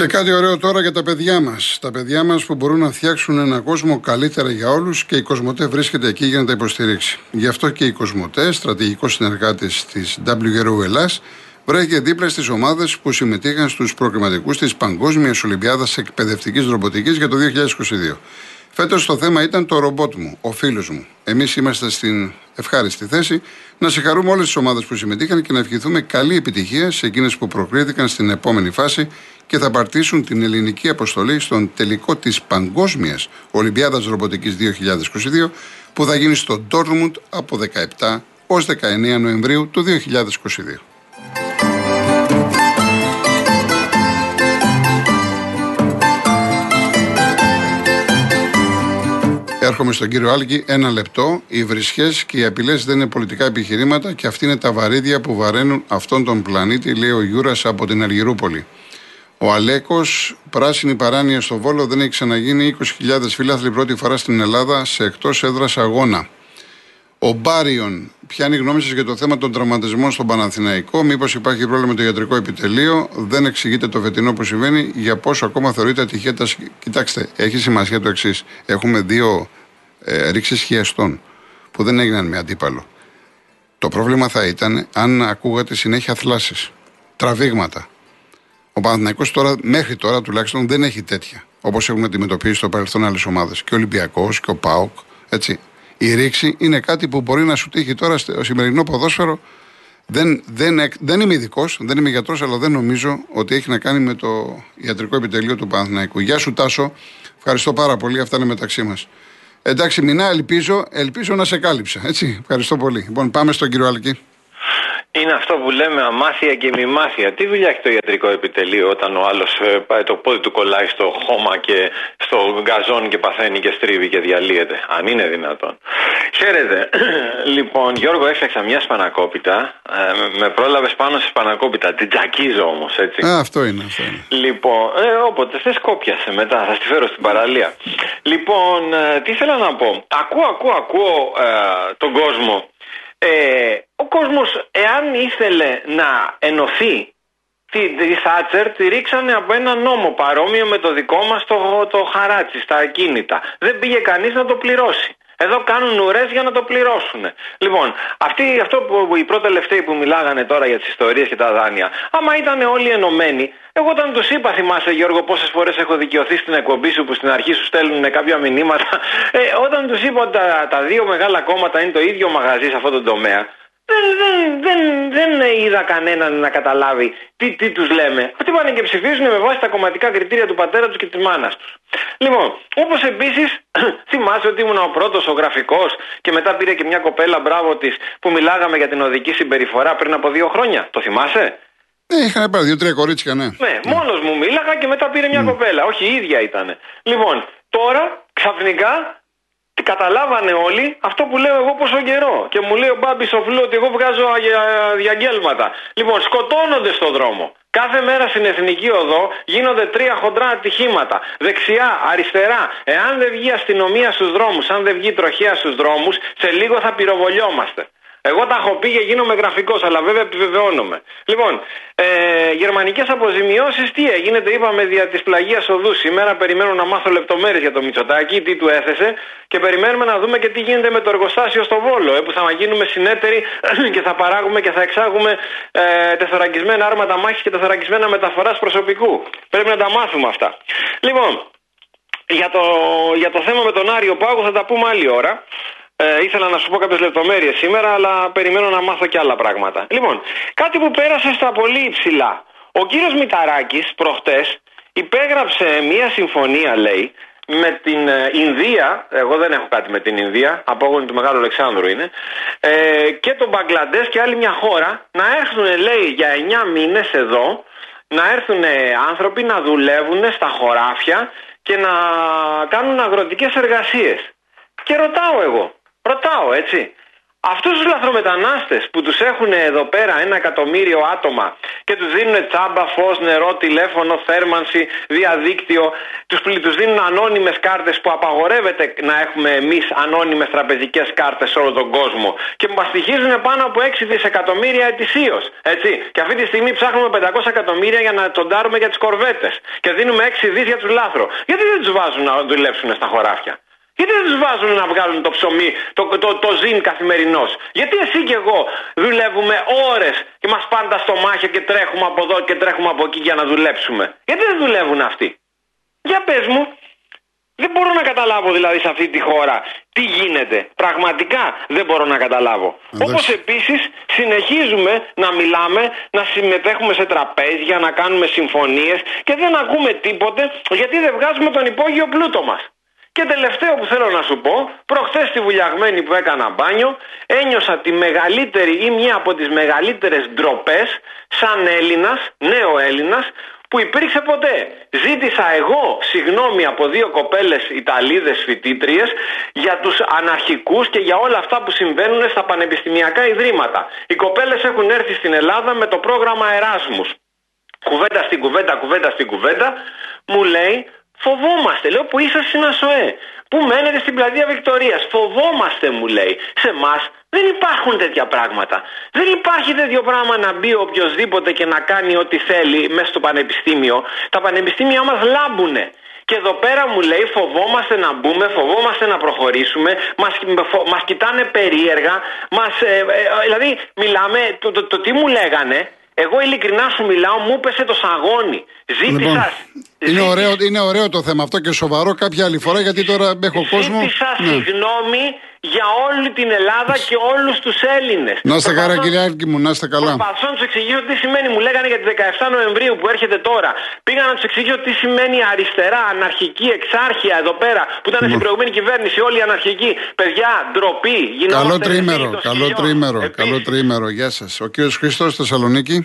Και κάτι ωραίο τώρα για τα παιδιά μας. Τα παιδιά μας που μπορούν να φτιάξουν ένα κόσμο καλύτερα για όλους και η Κοσμοτέ βρίσκεται εκεί για να τα υποστηρίξει. Γι' αυτό και η Κοσμοτέ, στρατηγικός συνεργάτης της WRO Ελλάς, βρέθηκε δίπλα στις ομάδες που συμμετείχαν στους προκριματικούς της Παγκόσμιας Ολυμπιάδας Εκπαιδευτικής Ρομποτικής για το 2022. Φέτος το θέμα ήταν το ρομπότ μου, ο φίλος μου. Εμείς είμαστε στην ευχάριστη θέση να συγχαρούμε όλες τις ομάδες που συμμετείχαν και να ευχηθούμε καλή επιτυχία σε εκείνες που προκρίθηκαν στην επόμενη φάση και θα απαρτίσουν την ελληνική αποστολή στον τελικό της Παγκόσμιας Ολυμπιάδας Ρομποτικής 2022 που θα γίνει στο Ντόρμουντ από 17 ως 19 Νοεμβρίου του 2022. Έρχομαι στον κύριο Άλκη. Ένα λεπτό. Οι βρισιές και οι απειλές δεν είναι πολιτικά επιχειρήματα και αυτά είναι τα βαρύδια που βαραίνουν αυτόν τον πλανήτη, λέει ο Γιούρας από την Αργυρούπολη. Ο Αλέκος, πράσινη παράνοια στο Βόλο, δεν έχει ξαναγίνει 20.000 φίλαθλοι πρώτη φορά στην Ελλάδα σε εκτός έδρας αγώνα. Ο Μπάριον, πιάνει γνώμη σας για το θέμα των τραυματισμών στον Παναθηναϊκό. Μήπως υπάρχει πρόβλημα με το ιατρικό επιτελείο. Δεν εξηγείται το φετινό που συμβαίνει. Για πόσο ακόμα θεωρείται ατυχία. Κοιτάξτε, έχει σημασία το εξής. Έχουμε δύο ε, ρήξει χιαστών που δεν έγιναν με αντίπαλο. Το πρόβλημα θα ήταν αν ακούγατε συνέχεια θλάσει, τραβήγματα. Ο Παναθηναϊκός τώρα, μέχρι τώρα τουλάχιστον δεν έχει τέτοια. Όπως έχουν αντιμετωπίσει στο παρελθόν άλλες ομάδες. Και ο Ολυμπιακός και ο Πάοκ. Έτσι. Η ρήξη είναι κάτι που μπορεί να σου τύχει τώρα στο σημερινό ποδόσφαιρο. Δεν, δεν, δεν είμαι ειδικός, δεν είμαι γιατρός, αλλά δεν νομίζω ότι έχει να κάνει με το ιατρικό επιτελείο του Παναθηναϊκού. Γεια σου, Τάσο. Ευχαριστώ πάρα πολύ. Αυτά είναι μεταξύ μας. Εντάξει, μηνά, ελπίζω, ελπίζω να σε κάλυψα. Έτσι. Ευχαριστώ πολύ. Λοιπόν, πάμε στον κύριο Αλκή. Είναι αυτό που λέμε αμάθεια και μη μάθεια. Τι δουλειά έχει το ιατρικό επιτελείο όταν ο άλλος ε, πάει το πόδι του κολλάει στο χώμα και στο γκαζόν και παθαίνει και στρίβει και διαλύεται. Αν είναι δυνατόν. Χαίρετε. λοιπόν, Γιώργο, έφτιαξα μια σπανακόπιτα. Ε, με πρόλαβες πάνω σε σπανακόπιτα. Την τζακίζω όμως, έτσι. Α, αυτό είναι, αυτό είναι. Λοιπόν, ε, όποτε θες κόπιασε μετά. Θα στη φέρω στην παραλία. Λοιπόν, ε, τι θέλω να πω. Ακούω, ακούω, ακούω ε, τον κόσμο ε, ο κόσμος εάν ήθελε να ενωθεί τη, τη Θάτσερ τη ρίξανε από ένα νόμο παρόμοιο με το δικό μας το, το χαράτσι στα ακίνητα. Δεν πήγε κανείς να το πληρώσει. Εδώ κάνουν ουρές για να το πληρώσουν. Λοιπόν, αυτοί, αυτό που οι πρώτοι τελευταίοι που μιλάγανε τώρα για τις ιστορίες και τα δάνεια, άμα ήταν όλοι ενωμένοι, εγώ όταν τους είπα, θυμάσαι Γιώργο, πόσες φορές έχω δικαιωθεί στην εκπομπή σου που στην αρχή σου στέλνουν κάποια μηνύματα. Ε, όταν τους είπα ότι τα, τα δύο μεγάλα κόμματα είναι το ίδιο μαγαζί σε αυτό το τομέα, δεν, δεν, δεν, δεν είδα κανέναν να καταλάβει τι, τι τους λέμε. Αυτοί πάνε και ψηφίζουν με βάση τα κομματικά κριτήρια του πατέρα τους και της μάνας τους. Λοιπόν, όπως επίσης θυμάσαι ότι ήμουν ο πρώτος ο γραφικός και μετά πήρε και μια κοπέλα μπράβο της που μιλάγαμε για την οδική συμπεριφορά πριν από δύο χρόνια. Το θυμάσαι; Ναι, είχαν πάρει δύο-τρία κορίτσια, ναι. Ναι, μόνος μου μίλαγα και μετά πήρε μια mm. κοπέλα. Όχι, η ίδια ήταν. Λοιπόν, τώρα ξαφνικά καταλάβανε όλοι αυτό που λέω εγώ πόσο καιρό. Και μου λέει ο Μπάμπης Σοφλού ότι εγώ βγάζω διαγγέλματα. Λοιπόν, σκοτώνονται στον δρόμο. Κάθε μέρα στην εθνική οδό γίνονται τρία χοντρά ατυχήματα. Δεξιά, αριστερά. Εάν δεν βγει αστυνομία στους δρόμους, αν δεν βγει τροχέα στους δρόμους, σε λίγο θα πυροβολιόμαστε. Εγώ τα έχω πει και γίνομαι γραφικός, αλλά βέβαια επιβεβαιώνομαι. Λοιπόν, ε, γερμανικές αποζημιώσεις, τι έγινε, είπαμε δια της πλαγίας οδού. Σήμερα περιμένω να μάθω λεπτομέρειες για το Μητσοτάκι, τι του έθεσε και περιμένουμε να δούμε και τι γίνεται με το εργοστάσιο στο Βόλο, ε, που θα γίνουμε συνέτεροι και θα παράγουμε και θα εξάγουμε ε, τεθωρακισμένα άρματα μάχης και τεθωρακισμένα μεταφοράς προσωπικού. Πρέπει να τα μάθουμε αυτά. Λοιπόν, για το, για το θέμα με τον Άριο Πάγο θα τα πούμε άλλη ώρα. Ε, ήθελα να σου πω κάποιες λεπτομέρειες σήμερα, αλλά περιμένω να μάθω και άλλα πράγματα. Λοιπόν, κάτι που πέρασε στα πολύ υψηλά. Ο κύριος Μηταράκης προχτές υπέγραψε μία συμφωνία, λέει, με την ε, Ινδία, εγώ δεν έχω κάτι με την Ινδία, απόγονη του Μεγάλου Αλεξάνδρου είναι, ε, και τον Μπαγκλαντές και άλλη μια χώρα να έρθουν, λέει, για 9 μήνες εδώ, να έρθουν άνθρωποι να δουλεύουν στα χωράφια και να κάνουν αγροτικές εργασίες. Και ρωτάω εγώ, Ρωτάω έτσι. Αυτούς τους λαθρομετανάστες που τους έχουν εδώ πέρα ένα εκατομμύριο άτομα και τους δίνουν τσάμπα, φως, νερό, τηλέφωνο, θέρμανση, διαδίκτυο, τους, τους δίνουν ανώνυμες κάρτες που απαγορεύεται να έχουμε εμείς ανώνυμες τραπεζικές κάρτες σε όλο τον κόσμο και που μας στοιχίζουν πάνω από 6 δισεκατομμύρια ετησίως, έτσι. Και αυτή τη στιγμή ψάχνουμε 500 εκατομμύρια για να τοντάρουμε για τις κορβέτες και δίνουμε 6 δις για τους λάθρο. Γιατί δεν τους βάζουν να δουλέψουν στα χωράφια; Γιατί δεν τους βάζουν να βγάλουν το ψωμί, το, το, το, το ζήν καθημερινό. Γιατί εσύ και εγώ δουλεύουμε ώρες και μας πάνε τα στομάχια και τρέχουμε από εδώ και τρέχουμε από εκεί για να δουλέψουμε; Γιατί δεν δουλεύουν αυτοί; Για πες μου, δεν μπορώ να καταλάβω δηλαδή σε αυτή τη χώρα τι γίνεται. Πραγματικά δεν μπορώ να καταλάβω. Όπως επίσης συνεχίζουμε να μιλάμε, να συμμετέχουμε σε τραπέζια, να κάνουμε συμφωνίες και δεν ακούμε τίποτε γιατί δεν βγάζουμε τον υπόγειο πλούτο μας. Και τελευταίο που θέλω να σου πω, προχθές τη βουλιαγμένη που έκανα μπάνιο, ένιωσα τη μεγαλύτερη ή μια από τις μεγαλύτερες ντροπές σαν Έλληνας, νέο Έλληνας, που υπήρξε ποτέ. Ζήτησα εγώ συγγνώμη από δύο κοπέλες Ιταλίδες φοιτήτριες για τους αναρχικούς και για όλα αυτά που συμβαίνουν στα πανεπιστημιακά ιδρύματα. Οι κοπέλες έχουν έρθει στην Ελλάδα με το πρόγραμμα Εράσμους. Κουβέντα στην κουβέντα, κουβέντα στην κουβέντα, μου λέει Φοβόμαστε, λέω, που είσαστε στην ΑΣΟΕ. Πού μένετε στην πλατεία Βικτωρία. Φοβόμαστε, μου λέει. Σε εμάς δεν υπάρχουν τέτοια πράγματα. Δεν υπάρχει τέτοιο πράγμα να μπει οποιοδήποτε και να κάνει ό,τι θέλει μέσα στο πανεπιστήμιο. Τα πανεπιστήμια μας λάμπουνε. Και εδώ πέρα μου λέει φοβόμαστε να μπούμε, φοβόμαστε να προχωρήσουμε, μας, μας κοιτάνε περίεργα, μας, ε, ε, δηλαδή μιλάμε, το, το, το τι μου λέγανε, εγώ ειλικρινά σου μιλάω, μου έπεσε το σαγόνι. Ζήτησα. Λοιπόν, είναι, ωραίο, είναι ωραίο το θέμα αυτό και σοβαρό κάποια άλλη φορά γιατί τώρα έχω κόσμο. Ζήτησα ναι. συγγνώμη για όλη την Ελλάδα και όλους τους Έλληνες. Να είστε καλά, κυρία Άλκη μου, να είστε καλά. Προσπαθώ να τους εξηγήσω τι σημαίνει. Μου λέγανε για τη 17 Νοεμβρίου που έρχεται τώρα. Πήγα να τους εξηγήσω τι σημαίνει αριστερά, αναρχική, εξάρχεια εδώ πέρα που ήταν στην προηγούμενη κυβέρνηση. Όλοι οι αναρχικοί. Παιδιά, ντροπή. Καλό τρίμερο, καλό τρίμερο, καλό τρίμερο. Γεια σας. Ο κύριος Χρήστος Θεσσαλονίκη.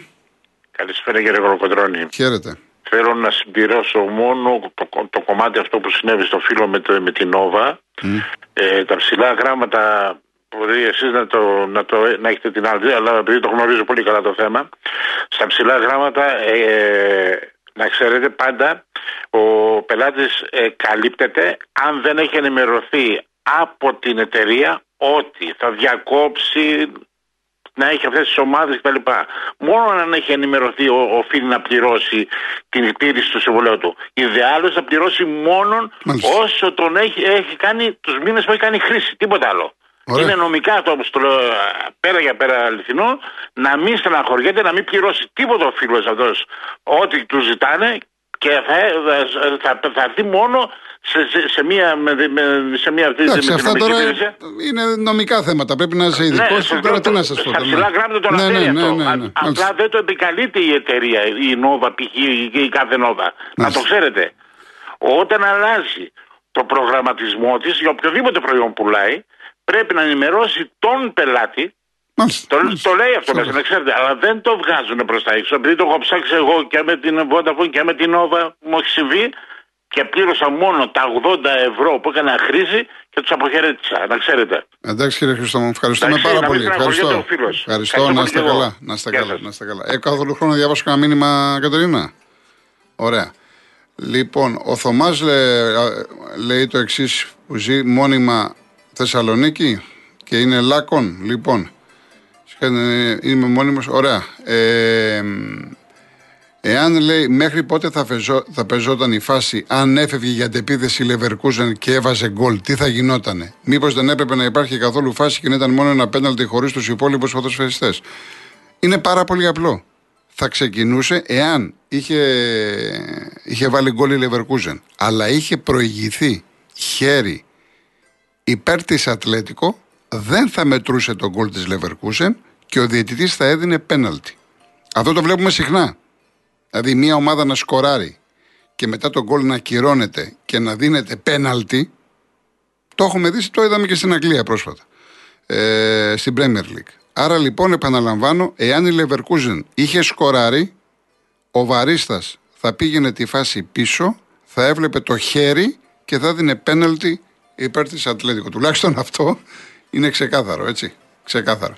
Καλησπέρα κύριε Γροκοντρώνη. Χαίρετε. Θέλω να συμπληρώσω μόνο το, το κομμάτι αυτό που συνέβη στο φίλο με, το, με την Νόβα. Ε, τα ψηλά γράμματα μπορεί εσείς να, το, να, το, να έχετε την άλλη, αλλά επειδή το γνωρίζω πολύ καλά το θέμα, στα ψηλά γράμματα ε, να ξέρετε πάντα ο πελάτης ε, καλύπτεται αν δεν έχει ενημερωθεί από την εταιρεία ότι θα διακόψει να έχει αυτές τις ομάδες κτλ. Μόνο αν έχει ενημερωθεί οφείλει να πληρώσει την τήρηση του συμβολέου του. Ιδεάλως θα πληρώσει μόνο όσο τον έχει, έχει κάνει τους μήνες που έχει κάνει χρήση. Τίποτα άλλο. Είναι νομικά αυτό που το λέω πέρα για πέρα αληθινό, να μην στεναχωριέται, να μην πληρώσει τίποτα ο φίλο αυτό ό,τι του ζητάνε και θα, θα, θα, θα έρθει μόνο σε, σε, σε μία, με, σε μία αυτή τη αυτά τώρα είναι νομικά θέματα. Πρέπει να είσαι ναι, ειδικός. Ναι, τώρα τι να σας πω. Στα ψηλά γράμματα το ναι, ναι, ναι, ναι, ναι, Απλά δεν το επικαλείται η εταιρεία, η Nova π.χ. ή η κάθε Nova. Να το ξέρετε. Όταν αλλάζει το προγραμματισμό της για οποιοδήποτε προϊόν πουλάει, πρέπει να ενημερώσει τον πελάτη το, το λέει αυτό μέσα, να ξέρετε, αλλά δεν το βγάζουν προς τα έξω. Επειδή το έχω ψάξει εγώ και με την Vodafone και με την Nova, μου έχει συμβεί και πλήρωσα μόνο τα 80 ευρώ που έκανα χρήση και τους αποχαιρέτησα, να ξέρετε. Εντάξει κύριε Χριστό, μου ευχαριστούμε πάρα πολύ. Ευχαριστώ. Ευχαριστώ, να είστε καλά. Να είστε καλά, να είστε καλά. Ε, καθόλου χρόνο να διαβάσω ένα μήνυμα, Κατερίνα. Ωραία. Λοιπόν, ο Θωμάς λέει το εξής που ζει μόνιμα Θεσσαλονίκη και είναι Λάκων. Λοιπόν, είμαι μόνιμος. Ωραία. Ε, Εάν λέει μέχρι πότε θα, φεζό, θα πεζόταν η φάση, αν έφευγε για αντεπίθεση Λεβερκούζεν και έβαζε γκολ, τι θα γινότανε; Μήπως δεν έπρεπε να υπάρχει καθόλου φάση και να ήταν μόνο ένα πέναλτι χωρίς τους υπόλοιπους ποδοσφαιριστές; Είναι πάρα πολύ απλό. Θα ξεκινούσε εάν είχε, είχε βάλει γκολ η Λεβερκούζεν, αλλά είχε προηγηθεί χέρι υπέρ της Ατλέτικο, δεν θα μετρούσε τον γκολ της Λεβερκούζεν και ο διαιτητής θα έδινε πέναλτι. Αυτό το βλέπουμε συχνά. Δηλαδή μια ομάδα να σκοράρει και μετά τον γκολ να ακυρώνεται και να δίνεται πέναλτι, το έχουμε δει, το είδαμε και στην Αγγλία πρόσφατα. Ε, στην Premier League. Άρα λοιπόν επαναλαμβάνω, εάν η Leverkusen είχε σκοράρει, ο Βαρίστας θα πήγαινε τη φάση πίσω, θα έβλεπε το χέρι και θα δίνει πέναλτι υπέρ της Ατλέτικο. Τουλάχιστον αυτό είναι ξεκάθαρο, έτσι. Ξεκάθαρα.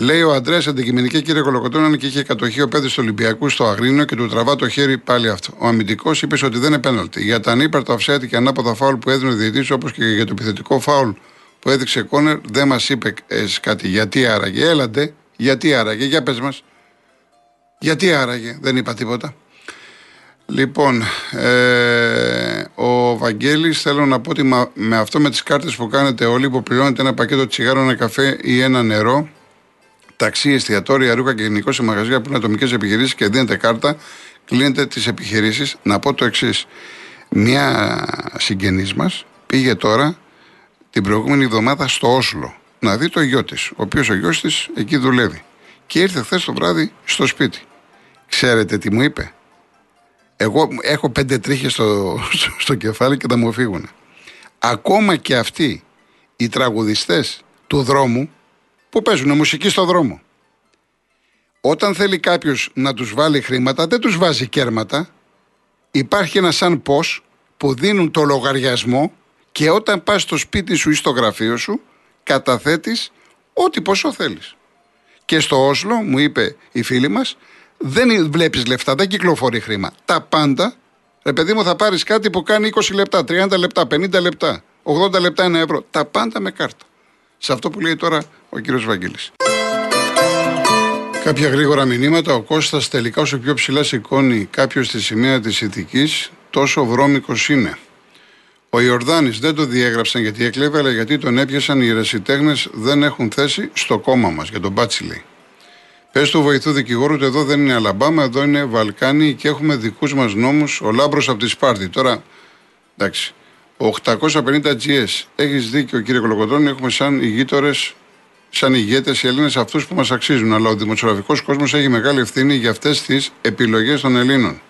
Λέει ο Αντρέας αντικειμενική κύριε Κολοκοτώνα και είχε κατοχή ο παιδί του Ολυμπιακού στο Αγρίνο και του τραβά το χέρι πάλι αυτό. Ο αμυντικός είπες ότι δεν είναι πέναλτη. Για τα ανύπαρτα offset και ανάποδα φάουλ που έδινε ο διαιτητής, όπως και για το επιθετικό φάουλ που έδειξε κόνερ, δεν μας είπε ε, κάτι. Γιατί άραγε, έλαντε, γιατί άραγε, για πες μας. Γιατί άραγε, δεν είπα τίποτα. Λοιπόν, ε, ο Βαγγέλης θέλω να πω ότι με αυτό με τις κάρτες που κάνετε όλοι που πληρώνετε ένα πακέτο τσιγάρο, ένα καφέ ή ένα νερό ταξί, εστιατόρια, ρούχα και γενικώ σε μαγαζιά που είναι ατομικές επιχειρήσεις και δίνετε κάρτα, κλείνετε τις επιχειρήσεις. Να πω το εξής. Μια συγγενής μας πήγε τώρα την προηγούμενη εβδομάδα στο Όσλο να δει το γιο της, ο οποίος ο γιος της εκεί δουλεύει. Και ήρθε χθες το βράδυ στο σπίτι. Ξέρετε τι μου είπε; Εγώ έχω πέντε τρίχες στο, στο, κεφάλι και θα μου φύγουν. Ακόμα και αυτοί οι τραγουδιστές του δρόμου που παίζουν μουσική στο δρόμο. Όταν θέλει κάποιος να τους βάλει χρήματα, δεν τους βάζει κέρματα. Υπάρχει ένα σαν πώς που δίνουν το λογαριασμό και όταν πας στο σπίτι σου ή στο γραφείο σου, καταθέτεις ό,τι ποσό θέλεις. Και στο Όσλο, μου είπε η φίλη μας, δεν βλέπεις λεφτά, δεν κυκλοφορεί χρήμα. Τα πάντα, ρε παιδί μου θα πάρεις κάτι που κάνει 20 λεπτά, 30 λεπτά, 50 λεπτά, 80 λεπτά, ένα ευρώ. Τα πάντα με κάρτα. Σε αυτό που λέει τώρα ο κύριος Βαγγέλης. Κάποια γρήγορα μηνύματα. Ο Κώστας τελικά όσο πιο ψηλά σηκώνει κάποιος στη σημαία της ηθική, τόσο βρώμικος είναι. Ο Ιορδάνης δεν το διέγραψαν γιατί έκλεβε, αλλά γιατί τον έπιασαν οι ερασιτέχνε δεν έχουν θέση στο κόμμα μας, για τον Μπάτσιλι. Πες του βοηθού δικηγόρου ότι εδώ δεν είναι Αλαμπάμα, εδώ είναι Βαλκάνι και έχουμε δικούς μας νόμους. Ο Λάμπρος από τη Σπάρτη. Τώρα, εντάξει. 850 GS. Έχεις δίκιο, κύριε Κολοκοτρόνη, έχουμε σαν ηγείτορες, σαν ηγέτες οι Έλληνες αυτούς που μας αξίζουν. Αλλά ο δημοσιογραφικός κόσμος έχει μεγάλη ευθύνη για αυτές τις επιλογές των Ελλήνων.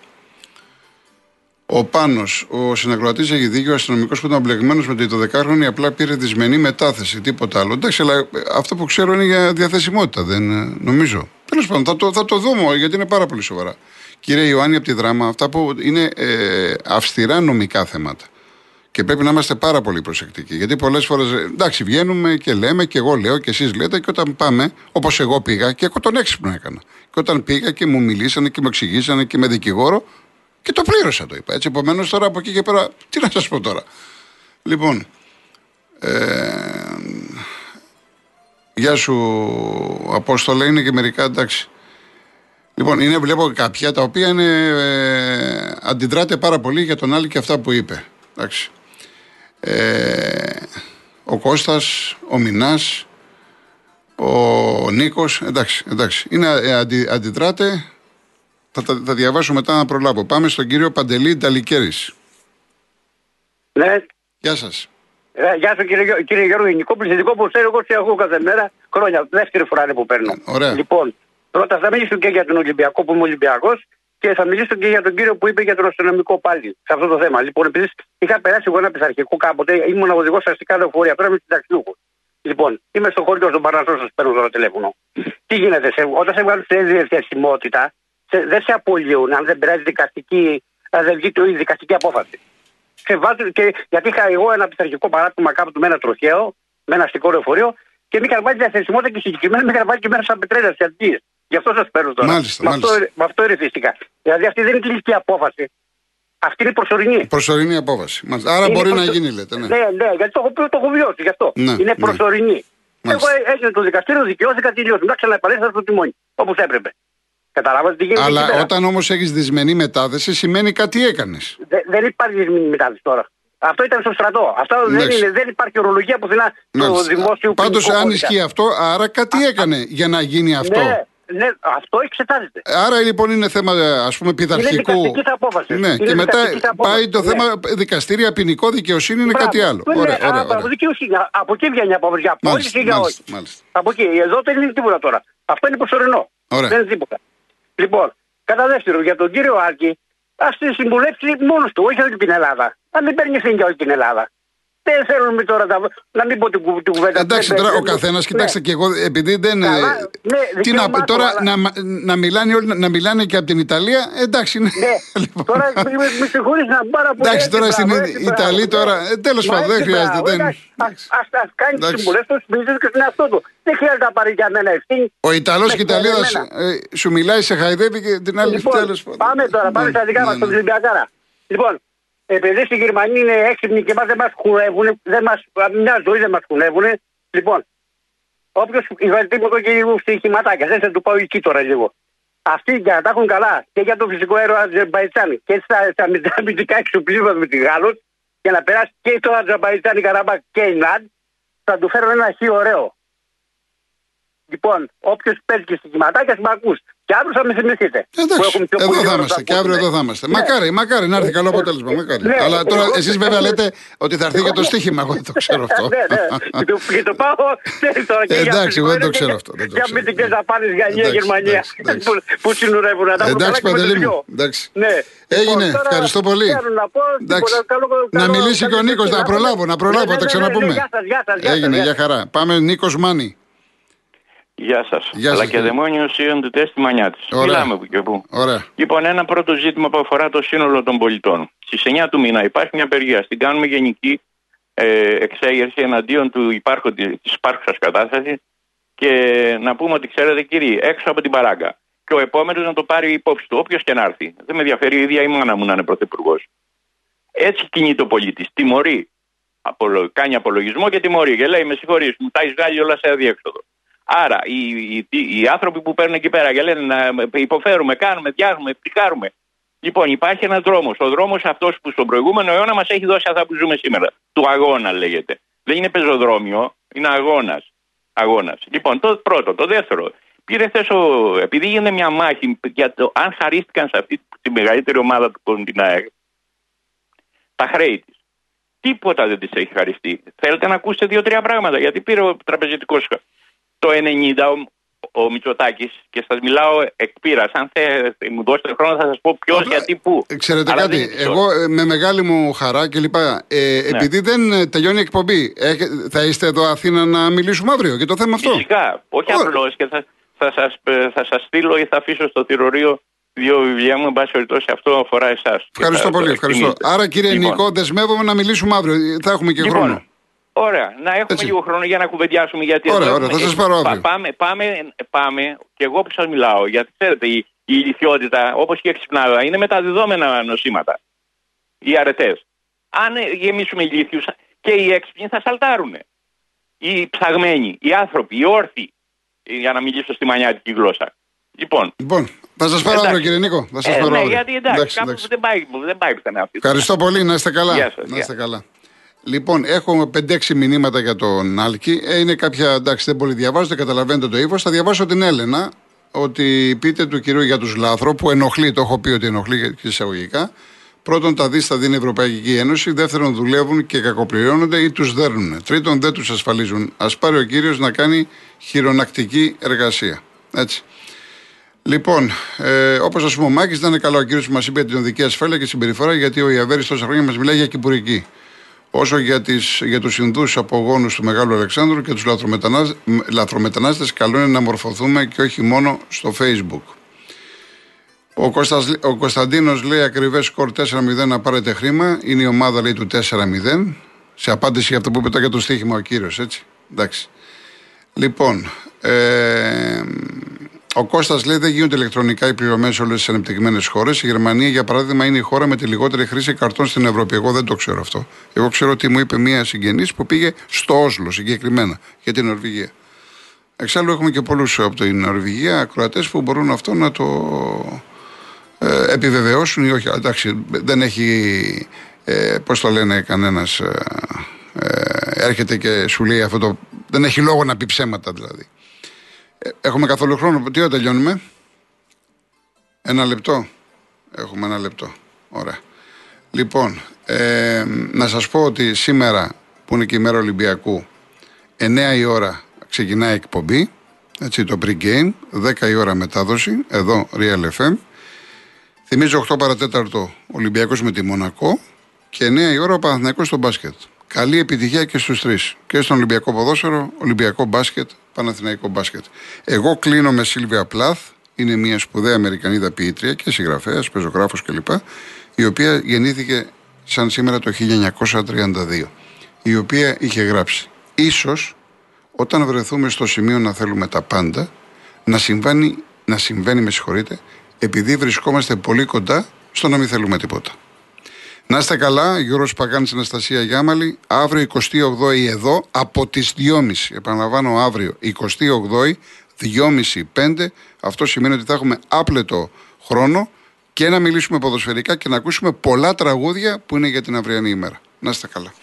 Ο Πάνος, ο συνακροατής έχει δίκιο, ο αστυνομικός που ήταν μπλεγμένος με το 12χρονο απλά πήρε δυσμενή μετάθεση, τίποτα άλλο. Εντάξει, αλλά αυτό που ξέρω είναι για διαθεσιμότητα, δεν ε, νομίζω. Τέλος πάντων, θα το, θα το δούμε γιατί είναι πάρα πολύ σοβαρά. Κύριε Ιωάννη, από τη δράμα, αυτά που είναι ε, αυστηρά νομικά θέματα. Και πρέπει να είμαστε πάρα πολύ προσεκτικοί. Γιατί πολλές φορές, εντάξει, βγαίνουμε και λέμε, και εγώ λέω και εσείς λέτε, και όταν πάμε, όπως εγώ πήγα, και εγώ τον έξυπνο έκανα. Και όταν πήγα και μου μιλήσανε και μου εξηγήσανε και με δικηγόρο, και το πλήρωσα το είπα. Έτσι, επομένως τώρα από εκεί και πέρα, τι να σας πω τώρα. Λοιπόν, ε, γεια σου Απόστολα, είναι και μερικά εντάξει. Λοιπόν, είναι, βλέπω κάποια τα οποία είναι, ε, αντιδράτε πάρα πολύ για τον άλλο και αυτά που είπε. Εντάξει. Ε, ο Κώστας, ο Μινάς, ο Νίκος, εντάξει, εντάξει. Είναι, ε, αντι, αντιδράτε, θα, θα, θα διαβάσω μετά να προλάβω. Πάμε στον κύριο Παντελή Νταλικέρης. Ναι. Γεια σας. Ε, γεια σου κύριε, κύριε Γιώργο, γενικό πληθυντικό που ξέρω εγώ σε έχω κάθε μέρα χρόνια. Δεύτερη φορά είναι που παίρνω. Ωραία. Λοιπόν, πρώτα θα μιλήσω και για τον Ολυμπιακό που είμαι Ολυμπιακός και θα μιλήσω και για τον κύριο που είπε για τον αστυνομικό πάλι σε αυτό το θέμα. Λοιπόν, επειδή είχα περάσει εγώ ένα πειθαρχικό κάποτε, ήμουν οδηγός αστικά λεωφορεία, τώρα είμαι συνταξιούχο. Λοιπόν, είμαι στο χωριό στον Παρασό, σας παίρνω τώρα τηλέφωνο. Τι γίνεται, σε, όταν σε βγάλουν σε διαθεσιμότητα, σε, δεν σε απολύουν αν δεν περάσει δικαστική, αν δεν βγει το η δικαστική απόφαση. Σε βάζουν, και, γιατί είχα εγώ ένα πειθαρχικό παράδειγμα κάπου με ένα τροχαίο, με ένα αστικό λεωφορείο και με είχαν βάλει διαθεσιμότητα και συγκεκριμένα με είχαν βάλει και μέσα σαν πετρέλα στι αντίες. Γι' αυτό σας παίρνω τώρα. Μάλιστα, με, μάλιστα. Αυτό, με αυτό ερεθίστηκα. Δηλαδή αυτή δεν είναι κλειστική απόφαση. Αυτή είναι προσωρινή. Προσωρινή απόφαση. Μάλιστα. Άρα Είναι μπορεί προσω- να γίνει, λέτε. Ναι. ναι, ναι, γιατί το έχω, πει, το έχω βιώσει γι' αυτό. Ναι, είναι ναι. προσωρινή. Μάλιστα. Εγώ έγινε το δικαστήριο, δικαιώθηκα, τελειώσει. Να ξαναεπανέλθω στο τιμόνι. Όπως έπρεπε. Καταλάβατε τι γίνεται. εκεί Αλλά πέρα; όταν όμως έχεις δυσμενή μετάθεση, σημαίνει κάτι έκανες. Δε- δεν υπάρχει δυσμενή μετάδοση τώρα. Αυτό ήταν στο στρατό. Αυτό δεν, Εντάξει. είναι, δεν υπάρχει ορολογία πουθενά στο δημόσιο Πάντως, ποινικό αν κώδικα. ισχύει αυτό, άρα κάτι έκανε για να γίνει αυτό. Ναι, ναι, αυτό εξετάζεται. Άρα λοιπόν είναι θέμα ας πούμε πειθαρχικού. Είναι δικαστική απόφασης. Ναι, Είναι και μετά δικαστική απόφασης. πάει το Ναι. θέμα δικαστήρια, ποινικό, δικαιοσύνη είναι Μπράβο. κάτι άλλο. Ναι, Ωραία, α, ωραία, Από ωραία. δικαιοσύνη. Από εκεί βγαίνει η απόφαση για απόλυση Μάλιστα, ή για μάλιστα, όχι. μάλιστα. Από εκεί. Εδώ δεν είναι τίποτα τώρα. Αυτό είναι προσωρινό. Ωραία. Δεν είναι τίποτα. Λοιπόν, κατά δεύτερον, για τον κύριο Άκη, ας τη συμβουλεύσει μόνος του, όχι όλη την Ελλάδα. Αν δεν παίρνει ευθύνη για όλη την Ελλάδα. Δεν θέλουμε τώρα τα, να μην πω την, κου- την κουβέντα. Εντάξει Δεν- τώρα δεν- ο καθένας, ναι. κοιτάξτε και εγώ, επειδή δεν. Καλά, ε, ναι, τι να, δικαίωμά του, τώρα αλλά- να, να, μιλάνε όλοι, να μιλάνε και από την Ιταλία, εντάξει. Ναι. Ναι, Λοιπόν. τώρα με, με συγχωρείς να πάρα πολύ. Εντάξει, έτσι, τώρα στην μπράβο, Ι- έτσι, Ιταλία μπράβο, τώρα, ναι. ε, τέλος Μα πάντων, δεν έτσι, χρειάζεται, μπράβο, δεν- εντάξει, εντάξει. Ας, ας, ας κάνεις τις Εντάξει. συμβουλές τους, μιλήσεις και στον εαυτό του. Δεν χρειάζεται να πάρει για μένα ευθύνη. Ο Ιταλός Με και η Ιταλίδα εμένα. ε, σου μιλάει, σε χαϊδεύει και την άλλη Λοιπόν, τέλος πάντων. πάμε τώρα, πάμε Ναι, στα δικά ναι, μας, στον ναι. Ολυμπιακάρα. Λοιπόν, επειδή στη Γερμανία είναι έξυπνοι και μας δεν μας κουρεύουν, δεν μας, μια ζωή δεν μας κουρεύουν. Λοιπόν, όποιος υβαλτεί μου εδώ και λίγο στοιχηματάκια, δεν θα του πάω εκεί τώρα λίγο. Αυτοί για να τα έχουν καλά και για το φυσικό αέριο Αζερμπαϊτζάν και στα, στα αμυντικά εξοπλίσματα με τη Γάλλος για να περάσει και το Αζερμπαϊτζάν, η Καραμπάκ και η Ναντ, θα του φέρω ένα χι ωραίο. Λοιπόν, όποιος παίζει και στοιχηματάκια, με ακούς. Και αύριο θα με θυμηθείτε. που Εντάξει, έχουν πιο εδώ πολύ θα ώρα είμαστε να και αύριο ακούσουν. εδώ θα είμαστε. Ναι. Μακάρι, μακάρι να έρθει καλό Ε, αποτέλεσμα. Μακάρι. ναι, Αλλά τώρα εγώ- εσείς βέβαια λέτε ότι θα έρθει για το στοίχημα. Εγώ δεν το ξέρω αυτό. ναι, ναι. Και το- Και το πάω ξέρεις τώρα και Ε, για εντάξει, φυσικό εγώ δεν το αέριο και ξέρω για- αυτό, δεν το Για ξέρω. αμυντικές δαπάνες Γαλλία, Εντάξει, Γερμανία εντάξει, εντάξει. που- που συνουρεύουν. να τα βρουν Εντάξει, καλά και με Παντελή τους μου. δυο. Εντάξει. Ναι. Έγινε, Λοιπόν, τώρα ευχαριστώ πολύ. θέλω να πω, Εντάξει. τίποτα, καλό- Να καλό- μιλήσει και ο καλή Νίκος, συνέχεια. να προλάβω, να προλάβω, Ναι, θα τα ναι, ναι, ξαναπούμε. ναι, Γεια σας, γεια σας, γεια σας, Έγινε, γεια για σας. χαρά. Πάμε Νίκος Μάνι. Γεια σας. Γεια σας, κύριε. Λακεδαιμόνιο Ιοντιτέ στη Μανιά της. Ωραία. Μιλάμε που και που. Ωραία. Λοιπόν, ένα πρώτο ζήτημα που αφορά το σύνολο των πολιτών. Στις 9 του μήνα υπάρχει μια απεργία. Την κάνουμε γενική ε, εξέγερση εναντίον του υπάρχοντη, της υπάρχουσας κατάστασης και να πούμε ότι ξέρετε κύριοι, έξω από την παράγκα. Και ο επόμενος να το πάρει υπόψη του, όποιος και να έρθει. Δεν με ενδιαφέρει η ίδια η μάνα μου να είναι πρωθυπουργός. Έτσι κινείται ο πολίτης. Τιμωρεί. Απολο... Κάνει απολογισμό και τιμωρεί. Και λέει: Με συγχωρείς, μου τα έχεις βγάλει όλα σε αδιέξοδο. Άρα οι, οι, οι άνθρωποι που παίρνουν εκεί πέρα και λένε να υποφέρουμε, κάνουμε, φτιάχνουμε, φρικάρουμε. Λοιπόν, υπάρχει ένας δρόμος. Ο δρόμος αυτός που στον προηγούμενο αιώνα μας έχει δώσει αυτά που ζούμε σήμερα. Του αγώνα λέγεται. Δεν είναι πεζοδρόμιο, είναι αγώνας. Αγώνας. Λοιπόν, το πρώτο. Το δεύτερο. Πήρε χθες ο, επειδή γίνεται μια μάχη για το αν χαρίστηκαν σε αυτή τη μεγαλύτερη ομάδα του Κοντινάεκ τα χρέη της. Τίποτα δεν της έχει χαριστεί. Θέλετε να ακούσετε δύο-τρία πράγματα. Γιατί πήρε ο τραπεζιτικό το 90 ο, ο Μητσοτάκης και σας μιλάω εκ πείρας. Αν θέλετε, μου δώσετε χρόνο, θα σας πω ποιος, Απλά, γιατί, πού. ε, Ξέρετε Αλλά δεν κάτι, είναι αυτό. εγώ ε, με μεγάλη μου χαρά και λοιπά, ε, επειδή δεν ε, τελειώνει η εκπομπή, έχε- θα είστε εδώ Αθήνα να μιλήσουμε αύριο για το θέμα αυτό; Φυσικά. Όχι Ωραία. απλώς και θα, θα, σας, ε, θα σας στείλω ή θα αφήσω στο θηρορείο δύο βιβλία μου. Εν πάση περιπτώσει, αυτό αφορά εσάς. Ευχαριστώ πολύ, ευχαριστώ. Άρα κύριε Λοιπόν. Νικό, δεσμεύομαι να μιλήσουμε αύριο. Ε, Θα έχουμε και Λοιπόν, χρόνο. Ωραία, να έχουμε Έτσι. λίγο χρόνο για να κουβεντιάσουμε. Γιατί Ωραία, εδώ ωραία, έχουμε- θα σας πάρω πα- αύριο. Πάμε, πάμε, πάμε, και εγώ που σας μιλάω, γιατί ξέρετε, η, η ηλικιότητα, όπως και η εξυπνάδα, είναι μεταδιδόμενα νοσήματα. Οι αρετές. Αν ε, γεμίσουμε ηλίθιους και οι έξυπνοι θα σαλτάρουν. Οι ψαγμένοι, οι άνθρωποι, οι όρθιοι, ε, για να μιλήσω στη μανιάτικη γλώσσα. Λοιπόν, Λοιπόν, θα σας πάρω Εντάξει. αύριο κύριε Νίκο. Θα σας ε, πάρω ναι, αύριο. γιατί εντάξει, Εντάξει, κάπου εντάξει. δεν πάει, δεν πάει πουθενά αυτή. Ευχαριστώ πολύ, να είστε καλά. Γεια σας, να γεια. είστε καλά. Λοιπόν, έχω 5-6 μηνύματα για τον Άλκη. Ε, είναι κάποια, εντάξει, δεν πολύ διαβάζετε, καταλαβαίνετε το ύφος. Θα διαβάσω την Έλενα ότι πείτε του κυρίου για τους Λάθρο, που ενοχλεί, το έχω πει ότι ενοχλεί και εισαγωγικά. Πρώτον, τα δίστα δίνει η Ευρωπαϊκή Ένωση. Δεύτερον, δουλεύουν και κακοπληρώνονται ή τους δέρνουν. Τρίτον, δεν τους ασφαλίζουν. Α πάρει ο κύριος να κάνει χειρονακτική εργασία. Έτσι. Λοιπόν, ε, όπως ας πούμε, ο Μάκης δεν είναι καλό ο κύριος που μας είπε για την οδική ασφάλεια και συμπεριφορά, γιατί ο Ιαβέρης τόσα χρόνια μας μιλάει για κυπουρική. Όσο για, τις, για τους Ινδούς απογόνου του Μεγάλου Αλεξάνδρου και τους λαθρομετανάστες, καλό είναι να μορφωθούμε και όχι μόνο στο Facebook. Ο, Κώστας, ο Κωνσταντίνος λέει ακριβές σκορ 4-0 να πάρετε χρήμα. Είναι η ομάδα λέει του 4-0. Σε απάντηση για αυτό που είπε τώρα για το στοίχημα ο κύριος, έτσι. Εντάξει. Λοιπόν, ε, ο Κώστας λέει δεν γίνονται ηλεκτρονικά οι πληρωμές σε όλες τις ανεπτυγμένες χώρες. Η Γερμανία, για παράδειγμα, είναι η χώρα με τη λιγότερη χρήση καρτών στην Ευρώπη. Εγώ δεν το ξέρω αυτό. Εγώ ξέρω ότι μου είπε μία συγγενής που πήγε στο Όσλο συγκεκριμένα για την Νορβηγία. Εξάλλου έχουμε και πολλούς από την Νορβηγία ακροατές που μπορούν αυτό να το ε, επιβεβαιώσουν ή όχι. Εντάξει, δεν έχει, ε, πώς το λένε, κανένας ε, ε, έρχεται και σου λέει αυτό το... Δεν έχει λόγο να πει ψέματα δηλαδή. Ε, έχουμε καθόλου χρόνο. Τι ώρα τελειώνουμε; Ένα λεπτό. Έχουμε ένα λεπτό. Ωραία. Λοιπόν, ε, να σας πω ότι σήμερα που είναι και η μέρα Ολυμπιακού 9 η ώρα ξεκινάει η εκπομπή έτσι το pre-game 10 η ώρα μετάδοση εδώ Real FM Θυμίζω 8 παρατέταρτο Ολυμπιακός με τη Μονακό και 9 η ώρα ο Παναθηναϊκός στο μπάσκετ. Καλή επιτυχία και στους τρεις. Και στον Ολυμπιακό Ποδόσφαιρο, Ολυμπιακό Μπάσκετ, Παναθηναϊκό Μπάσκετ. Εγώ κλείνω με Σίλβια Πλάθ, είναι μια σπουδαία Αμερικανίδα ποιήτρια και συγγραφέας, πεζογράφος κλπ. Η οποία γεννήθηκε σαν σήμερα το 1932. Η οποία είχε γράψει. Ίσως όταν βρεθούμε στο σημείο να θέλουμε τα πάντα, να συμβαίνει, να συμβαίνει με συγχωρείτε, επειδή βρισκόμαστε πολύ κοντά στο να μην θέλουμε τίποτα. Να είστε καλά, Γιώργος Παγάνης, Αναστασία Γιάμαλη, αύριο 28η εδώ από τις 2.30, επαναλαμβάνω αύριο 28η, 2.30-5, αυτό σημαίνει ότι θα έχουμε άπλετο χρόνο και να μιλήσουμε ποδοσφαιρικά και να ακούσουμε πολλά τραγούδια που είναι για την αυριανή ημέρα. Να είστε καλά.